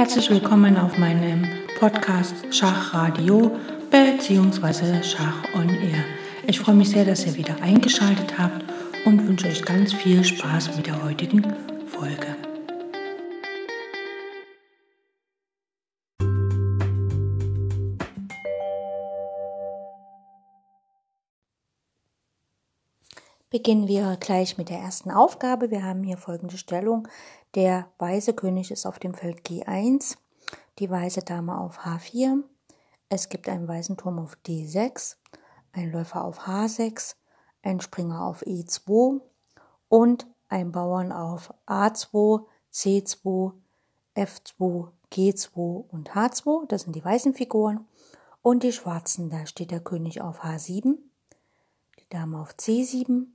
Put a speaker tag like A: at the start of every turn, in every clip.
A: Herzlich willkommen auf meinem Podcast Schachradio bzw. Schach on Air. Ich freue mich sehr, dass ihr wieder eingeschaltet habt und wünsche euch ganz viel Spaß mit der heutigen Folge. Beginnen wir gleich mit der ersten Aufgabe. Wir haben hier folgende Stellung. Der weiße König ist auf dem Feld G1, die weiße Dame auf H4. Es gibt einen weißen Turm auf D6, einen Läufer auf H6, einen Springer auf E2 und einen Bauern auf A2, C2, F2, G2 und H2. Das sind die weißen Figuren. Und die schwarzen, da steht der König auf H7, die Dame auf C7,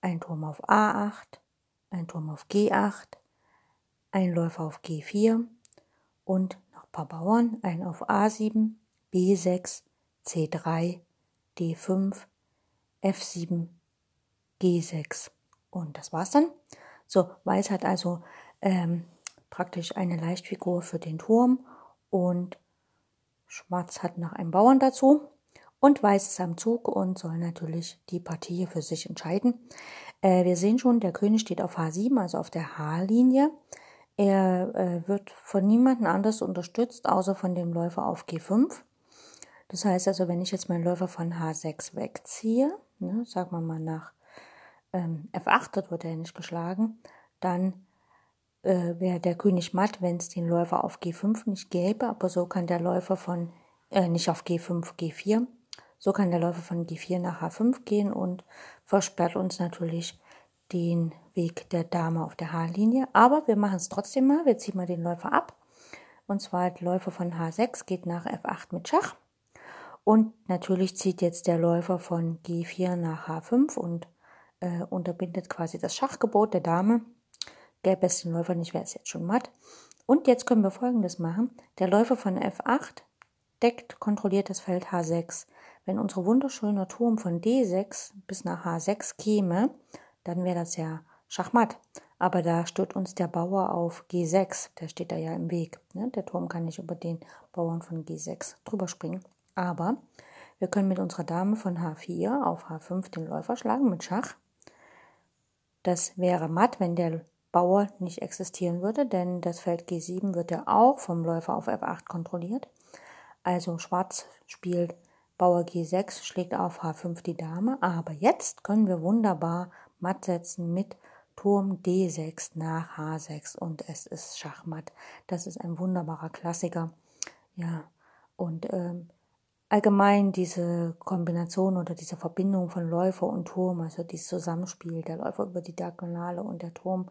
A: ein Turm auf A8, ein Turm auf G8, ein Läufer auf G4 und noch ein paar Bauern, ein auf A7, B6, C3, D5, F7, G6. Und das war's dann. So, Weiß hat also ähm, praktisch eine Leichtfigur für den Turm und Schwarz hat noch einen Bauern dazu und Weiß ist am Zug und soll natürlich die Partie für sich entscheiden. Äh, wir sehen schon, der König steht auf H7, also auf der H-Linie. Er äh, wird von niemandem anders unterstützt, außer von dem Läufer auf G5. Das heißt also, wenn ich jetzt meinen Läufer von H6 wegziehe, ne, sagen wir mal nach ähm, F8, dort wird er nicht geschlagen, dann äh, wäre der König matt, wenn es den Läufer auf G5 nicht gäbe, aber so kann der Läufer von, äh, nicht auf G5, G4, so kann der Läufer von G4 nach H5 gehen und versperrt uns natürlich den Weg der Dame auf der H-Linie. Aber wir machen es trotzdem mal. Wir ziehen mal den Läufer ab. Und zwar Läufer von H6 geht nach F8 mit Schach. Und natürlich zieht jetzt der Läufer von G4 nach H5 und äh, unterbindet quasi das Schachgebot der Dame. Gäbe es den Läufer nicht, wäre es jetzt schon matt. Und jetzt können wir folgendes machen. Der Läufer von F8 deckt, kontrolliert das Feld H6. Wenn unser wunderschöner Turm von D6 bis nach H6 käme, dann wäre das ja Schachmatt. Aber da stört uns der Bauer auf G6, der steht da ja im Weg. Ne? Der Turm kann nicht über den Bauern von G6 drüber springen. Aber wir können mit unserer Dame von H4 auf H5 den Läufer schlagen mit Schach. Das wäre matt, wenn der Bauer nicht existieren würde, denn das Feld G7 wird ja auch vom Läufer auf F8 kontrolliert. Also Schwarz spielt Bauer G6 schlägt auf H5 die Dame, aber jetzt können wir wunderbar matt setzen mit Turm D6 nach H6 und es ist Schachmatt. Das ist ein wunderbarer Klassiker. Ja, und ähm, allgemein diese Kombination oder diese Verbindung von Läufer und Turm, also dieses Zusammenspiel, der Läufer über die Diagonale und der Turm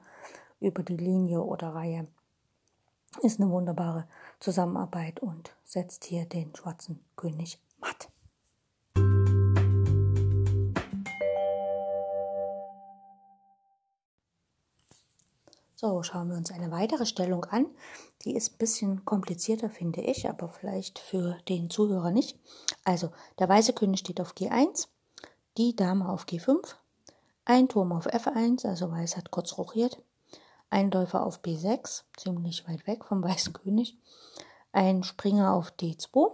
A: über die Linie oder Reihe, ist eine wunderbare Zusammenarbeit und setzt hier den schwarzen König matt. So, schauen wir uns eine weitere Stellung an. Die ist ein bisschen komplizierter, finde ich, aber vielleicht für den Zuhörer nicht. Also, der weiße König steht auf G1, die Dame auf G5, ein Turm auf F1, also Weiß hat kurz rochiert, ein Läufer auf B6, ziemlich weit weg vom weißen König, ein Springer auf D2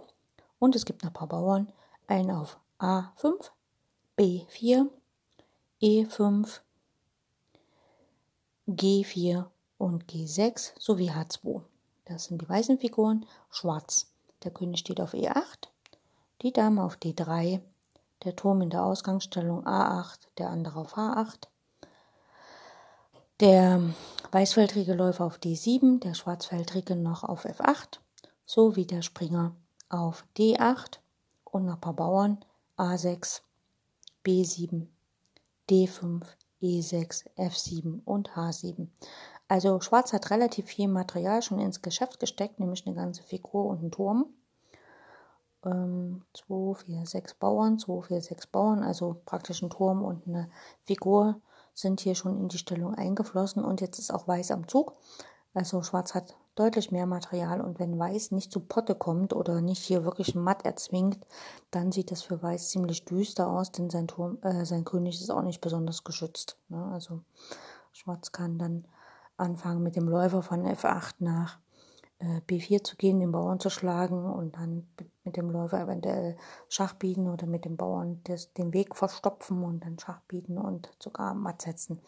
A: und es gibt noch ein paar Bauern, ein auf A5, B4, E5, G4 und G6 sowie H2. Das sind die weißen Figuren. Schwarz. Der König steht auf E8, die Dame auf D3, der Turm in der Ausgangsstellung A8, der andere auf H8. Der weißfeldrige Läufer auf D7, der schwarzfeldrige noch auf F8, sowie der Springer auf D8 und ein paar Bauern A6, B7, D5, E6, F7 und H7. Also Schwarz hat relativ viel Material schon ins Geschäft gesteckt, nämlich eine ganze Figur und einen Turm. 2, 4, 6 Bauern, 2, 4, 6 Bauern, also praktisch ein Turm und eine Figur sind hier schon in die Stellung eingeflossen und jetzt ist auch Weiß am Zug. Also Schwarz hat deutlich mehr Material und wenn Weiß nicht zu Potte kommt oder nicht hier wirklich matt erzwingt, dann sieht das für Weiß ziemlich düster aus, denn sein Turm, äh, sein König ist auch nicht besonders geschützt. Ne? Also Schwarz kann dann anfangen mit dem Läufer von F8 nach äh, B4 zu gehen, den Bauern zu schlagen und dann mit dem Läufer eventuell Schach bieten oder mit dem Bauern des, den Weg verstopfen und dann Schach bieten und sogar matt setzen.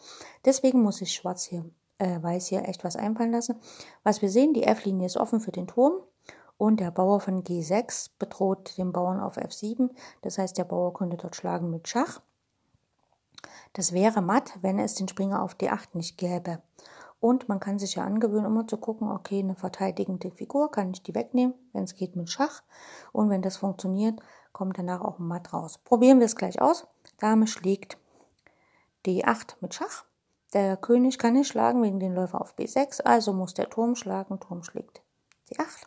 A: Deswegen muss ich Schwarz hier, äh, Weiß hier echt was einfallen lassen. Was wir sehen, die F-Linie ist offen für den Turm und der Bauer von G6 bedroht den Bauern auf F7. Das heißt, der Bauer könnte dort schlagen mit Schach. Das wäre matt, wenn es den Springer auf D8 nicht gäbe. Und man kann sich ja angewöhnen, immer zu gucken, okay, eine verteidigende Figur, kann ich die wegnehmen, wenn es geht mit Schach. Und wenn das funktioniert, kommt danach auch ein Matt raus. Probieren wir es gleich aus. Dame schlägt D8 mit Schach. Der König kann nicht schlagen wegen den Läufer auf B6, also muss der Turm schlagen. Turm schlägt D8.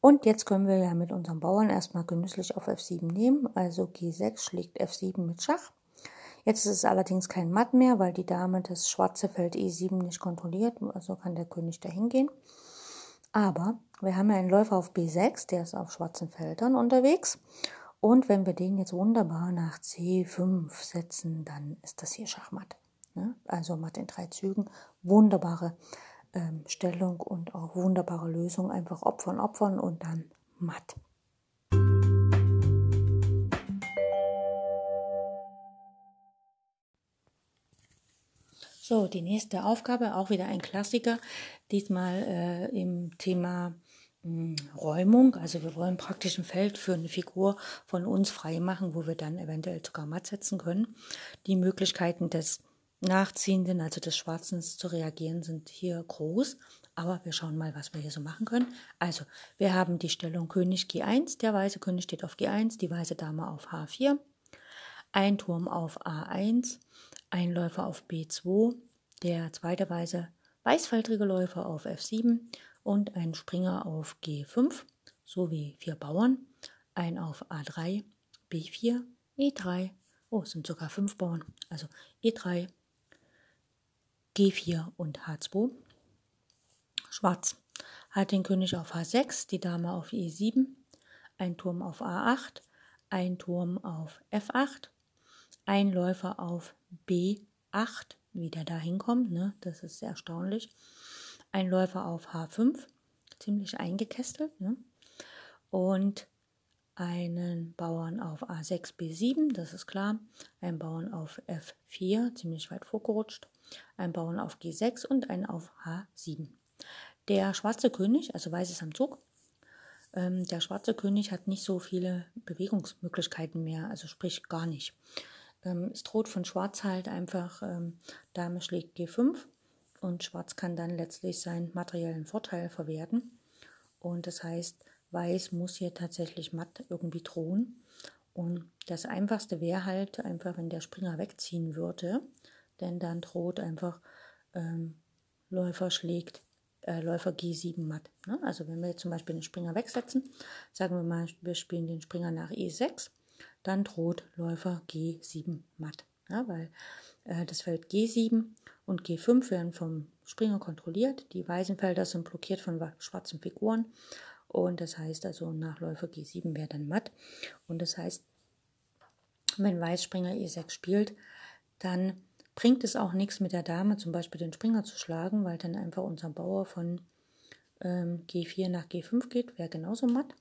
A: Und jetzt können wir ja mit unserem Bauern erstmal genüsslich auf F7 nehmen. Also G6 schlägt F7 mit Schach. Jetzt ist es allerdings kein Matt mehr, weil die Dame das schwarze Feld E7 nicht kontrolliert, also kann der König dahin gehen. Aber wir haben ja einen Läufer auf B6, der ist auf schwarzen Feldern unterwegs. Und wenn wir den jetzt wunderbar nach C5 setzen, dann ist das hier Schachmatt. Ne? Also Matt in drei Zügen. Wunderbare ähm, Stellung und auch wunderbare Lösung. Einfach opfern, opfern und dann Matt. So, die nächste Aufgabe, auch wieder ein Klassiker, diesmal äh, im Thema hm, Räumung. Also wir wollen praktisch ein Feld für eine Figur von uns frei machen, wo wir dann eventuell sogar matt setzen können. Die Möglichkeiten des Nachziehenden, also des Schwarzen zu reagieren, sind hier groß. Aber wir schauen mal, was wir hier so machen können. Also, wir haben die Stellung König G1. Der weiße König steht auf G1, die weiße Dame auf H4, ein Turm auf A1, ein Läufer auf B2, der zweite weiße weißfaltrige Läufer auf F7 und ein Springer auf G5 sowie vier Bauern, ein auf A3, B4, E3, oh, es sind sogar fünf Bauern, also E3, G4 und H2. Schwarz hat den König auf H6, die Dame auf E7, ein Turm auf A8, ein Turm auf F8 ein Läufer auf B8, wie der da hinkommt, ne? das ist sehr erstaunlich. Ein Läufer auf H5, ziemlich eingekästelt. Ne? Und einen Bauern auf A6, B7, das ist klar. Ein Bauern auf F4, ziemlich weit vorgerutscht. Ein Bauern auf G6 und einen auf H7. Der schwarze König, also weißes am Zug, ähm, der schwarze König hat nicht so viele Bewegungsmöglichkeiten mehr, also sprich gar nicht. Ähm, es droht von Schwarz halt einfach, ähm, Dame schlägt G5 und Schwarz kann dann letztlich seinen materiellen Vorteil verwerten. Und das heißt, Weiß muss hier tatsächlich matt irgendwie drohen. Und das Einfachste wäre halt einfach, wenn der Springer wegziehen würde, denn dann droht einfach ähm, Läufer schlägt äh, Läufer G7 matt. Ne? Also wenn wir jetzt zum Beispiel den Springer wegsetzen, sagen wir mal, wir spielen den Springer nach E6, dann droht Läufer G7 matt. Ja, weil äh, das Feld G7 und G5 werden vom Springer kontrolliert. Die weißen Felder sind blockiert von schwarzen Figuren. Und das heißt also, nach Läufer G7 wäre dann matt. Und das heißt, wenn Weißspringer E6 spielt, dann bringt es auch nichts mit der Dame zum Beispiel den Springer zu schlagen, weil dann einfach unser Bauer von ähm, G4 nach G5 geht, wäre genauso matt.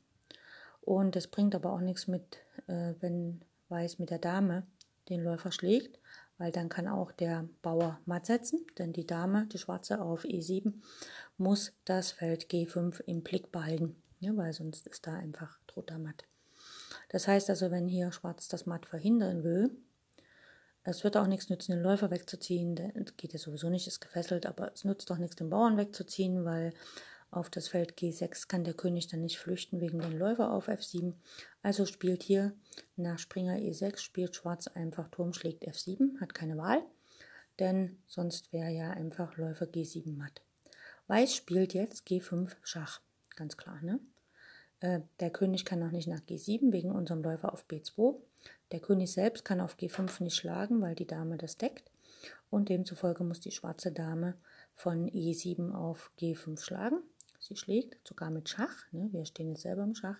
A: Und es bringt aber auch nichts mit, äh, wenn Weiß mit der Dame den Läufer schlägt, weil dann kann auch der Bauer matt setzen, denn die Dame, die Schwarze auf E7, muss das Feld G5 im Blick behalten, ja, weil sonst ist da einfach droht matt. Das heißt also, wenn hier Schwarz das Matt verhindern will, es wird auch nichts nützen, den Läufer wegzuziehen, der geht ja sowieso nicht, ist gefesselt, aber es nützt doch nichts, den Bauern wegzuziehen, weil auf das Feld G6 kann der König dann nicht flüchten wegen dem Läufer auf F7. Also spielt hier nach Springer E6, spielt Schwarz einfach Turm schlägt F7, hat keine Wahl, denn sonst wäre ja einfach Läufer G7 matt. Weiß spielt jetzt G5 Schach, ganz klar, ne? Äh, der König kann noch nicht nach G7 wegen unserem Läufer auf B2. Der König selbst kann auf G5 nicht schlagen, weil die Dame das deckt. Und demzufolge muss die schwarze Dame von E7 auf G5 schlagen. Sie schlägt sogar mit Schach. Ne? Wir stehen jetzt selber im Schach.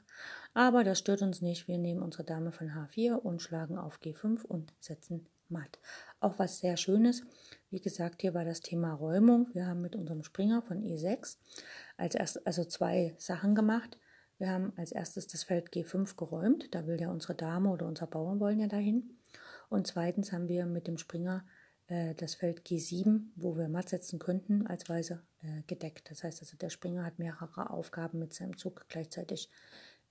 A: Aber das stört uns nicht. Wir nehmen unsere Dame von H4 und schlagen auf G5 und setzen matt. Auch was sehr Schönes. Wie gesagt, hier war das Thema Räumung. Wir haben mit unserem Springer von E6 als erst, also zwei Sachen gemacht. Wir haben als erstes das Feld G5 geräumt. Da will ja unsere Dame oder unser Bauern wollen ja dahin. Und zweitens haben wir mit dem Springer äh, das Feld G7, wo wir matt setzen könnten, als Weise äh, gedeckt. Das heißt also, der Springer hat mehrere Aufgaben mit seinem Zug gleichzeitig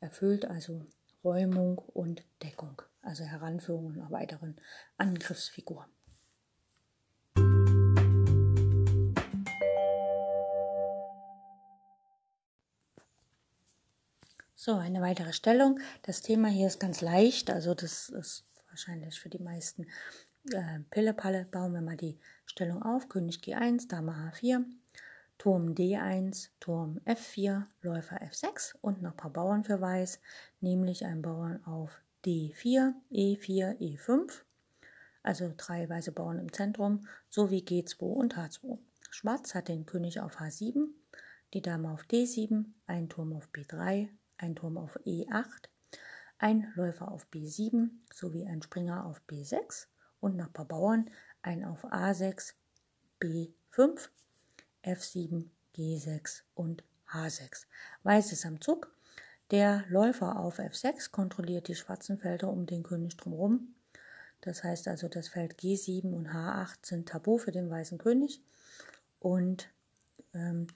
A: erfüllt, also Räumung und Deckung, also Heranführung einer weiteren Angriffsfigur. So, eine weitere Stellung. Das Thema hier ist ganz leicht, also das ist wahrscheinlich für die meisten äh, Pille-Palle. Bauen wir mal die Stellung auf. König G1, Dame H4, Turm D1, Turm F4, Läufer F6 und noch ein paar Bauern für Weiß, nämlich ein Bauern auf D4, E4, E5, also drei weiße Bauern im Zentrum, sowie G2 und H2. Schwarz hat den König auf H7, die Dame auf D7, ein Turm auf B3, ein Turm auf E8, ein Läufer auf B7 sowie ein Springer auf B6 und noch ein paar Bauern, ein auf A6, B5, F7, G6 und H6. Weiß ist am Zug. Der Läufer auf F6 kontrolliert die schwarzen Felder um den König drumherum. Das heißt also, das Feld G7 und H8 sind tabu für den weißen König. Und ähm,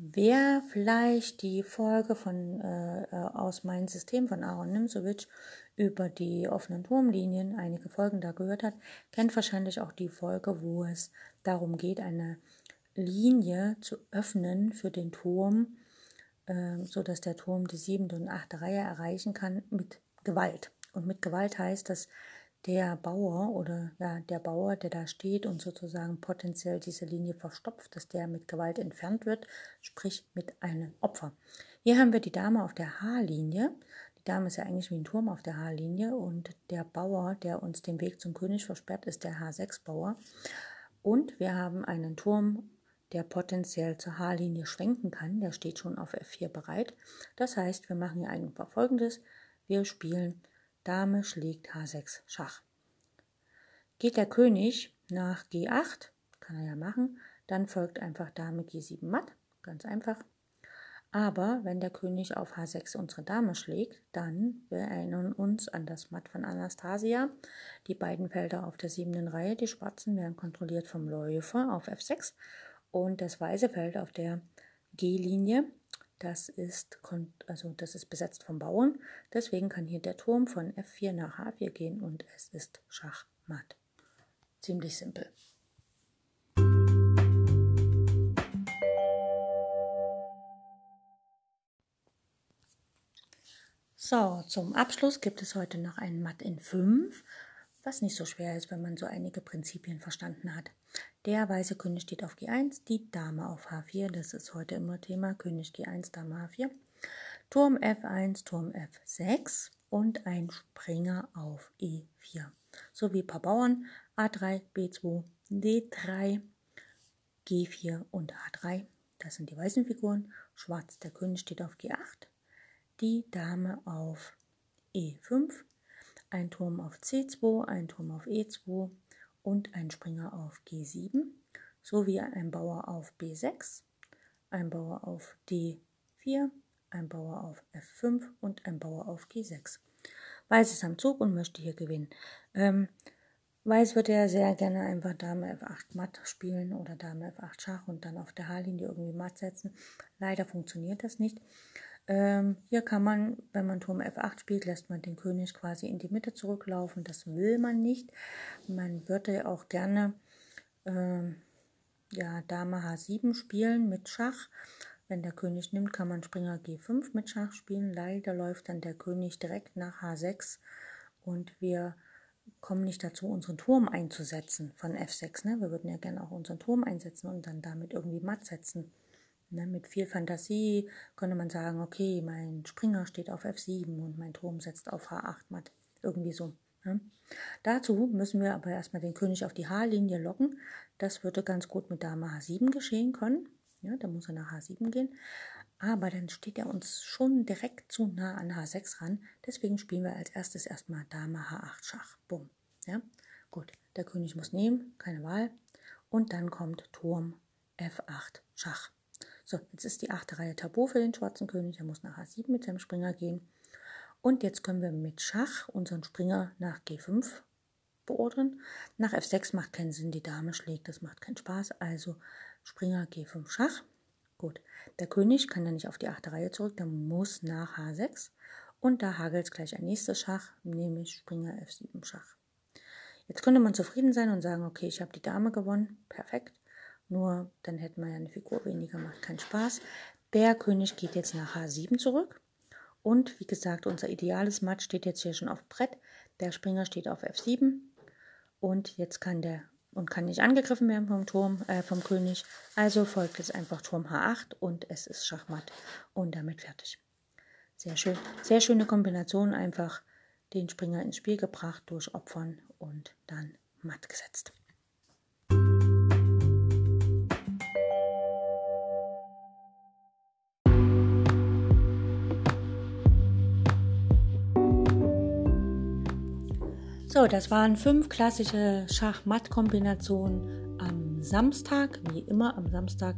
A: Wer vielleicht die Folge von äh, äh, aus meinem System von Aaron Nimzowitsch über die offenen Turmlinien, einige Folgen da gehört hat, kennt wahrscheinlich auch die Folge, wo es darum geht, eine Linie zu öffnen für den Turm, äh, so dass der Turm die siebte und achte Reihe erreichen kann mit Gewalt. Und mit Gewalt heißt, dass der Bauer oder ja, der Bauer, der da steht und sozusagen potenziell diese Linie verstopft, dass der mit Gewalt entfernt wird, sprich mit einem Opfer. Hier haben wir die Dame auf der H-Linie. Die Dame ist ja eigentlich wie ein Turm auf der H-Linie und der Bauer, der uns den Weg zum König versperrt, ist der H6-Bauer. Und wir haben einen Turm, der potenziell zur H-Linie schwenken kann. Der steht schon auf F4 bereit. Das heißt, wir machen hier einfach folgendes. Wir spielen Dame schlägt H6 Schach. Geht der König nach G8, kann er ja machen, dann folgt einfach Dame G7 matt, ganz einfach. Aber wenn der König auf H6 unsere Dame schlägt, dann, wir erinnern uns an das Matt von Anastasia, die beiden Felder auf der siebten Reihe, die schwarzen, werden kontrolliert vom Läufer auf F6 und das weiße Feld auf der G-Linie das ist, also das ist besetzt vom Bauern. Deswegen kann hier der Turm von F4 nach H4 gehen und es ist Schachmatt. Ziemlich simpel. So, zum Abschluss gibt es heute noch ein Matt in 5 was nicht so schwer ist, wenn man so einige Prinzipien verstanden hat. Der weiße König steht auf G1, die Dame auf H4, das ist heute immer Thema, König G1, Dame H4, Turm F1, Turm F6 und ein Springer auf E4, sowie ein paar Bauern A3, B2, D3, G4 und A3. Das sind die weißen Figuren. Schwarz, der König steht auf G8, die Dame auf E5, ein Turm auf C2, ein Turm auf E2 und ein Springer auf G7 sowie ein Bauer auf B6, ein Bauer auf D4, ein Bauer auf F5 und ein Bauer auf G6. Weiß ist am Zug und möchte hier gewinnen. Ähm, Weiß wird ja sehr gerne einfach Dame F8 matt spielen oder Dame F8 Schach und dann auf der H-Linie irgendwie matt setzen. Leider funktioniert das nicht. Ähm, hier kann man, wenn man Turm F8 spielt, lässt man den König quasi in die Mitte zurücklaufen. Das will man nicht. Man würde auch gerne ähm, ja, Dame H7 spielen mit Schach. Wenn der König nimmt, kann man Springer G5 mit Schach spielen. Leider läuft dann der König direkt nach H6 und wir kommen nicht dazu, unseren Turm einzusetzen von F6. Ne? Wir würden ja gerne auch unseren Turm einsetzen und dann damit irgendwie matt setzen. Ne, mit viel Fantasie könnte man sagen, okay, mein Springer steht auf F7 und mein Turm setzt auf H8 matt. Irgendwie so. Ne? Dazu müssen wir aber erstmal den König auf die H-Linie locken. Das würde ganz gut mit Dame H7 geschehen können. Ja, da muss er nach H7 gehen. Aber dann steht er uns schon direkt zu nah an H6 ran. Deswegen spielen wir als erstes erstmal Dame H8 Schach. Bumm. Ja, gut. Der König muss nehmen, keine Wahl. und dann kommt Turm F8 Schach. So, jetzt ist die achte Reihe Tabu für den schwarzen König. Er muss nach A7 mit seinem Springer gehen. Und jetzt können wir mit Schach unseren Springer nach G5 beordern. Nach F6 macht keinen Sinn, die Dame schlägt, das macht keinen Spaß. Also Springer G5 Schach. Gut, der König kann ja nicht auf die achte Reihe zurück, der muss nach H6. Und da hagelt es gleich ein nächstes Schach, nämlich Springer F7 Schach. Jetzt könnte man zufrieden sein und sagen, okay, ich habe die Dame gewonnen, perfekt. Nur dann hätten wir ja eine Figur weniger, macht keinen Spaß. Der König geht jetzt nach H7 zurück. Und wie gesagt, unser ideales Matt steht jetzt hier schon auf Brett. Der Springer steht auf F7. Und jetzt kann der und kann nicht angegriffen werden vom Turm, äh, vom König. Also folgt jetzt einfach Turm H8 und es ist Schachmatt und damit fertig. Sehr schön, sehr schöne Kombination, einfach den Springer ins Spiel gebracht durch Opfern und dann matt gesetzt. So, das waren fünf klassische Schach-Matt-Kombinationen am Samstag, wie immer am Samstag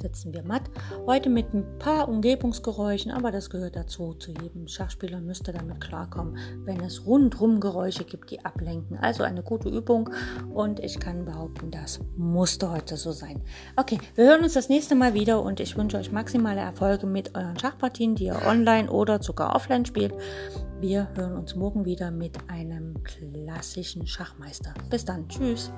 A: setzen wir matt. Heute mit ein paar Umgebungsgeräuschen, aber das gehört dazu. Zu jedem Schachspieler müsste damit klarkommen, wenn es rundrum Geräusche gibt, die ablenken. Also eine gute Übung und ich kann behaupten, das musste heute so sein. Okay, wir hören uns das nächste Mal wieder und ich wünsche euch maximale Erfolge mit euren Schachpartien, die ihr online oder sogar offline spielt. Wir hören uns morgen wieder mit einem klassischen Schachmeister. Bis dann, tschüss.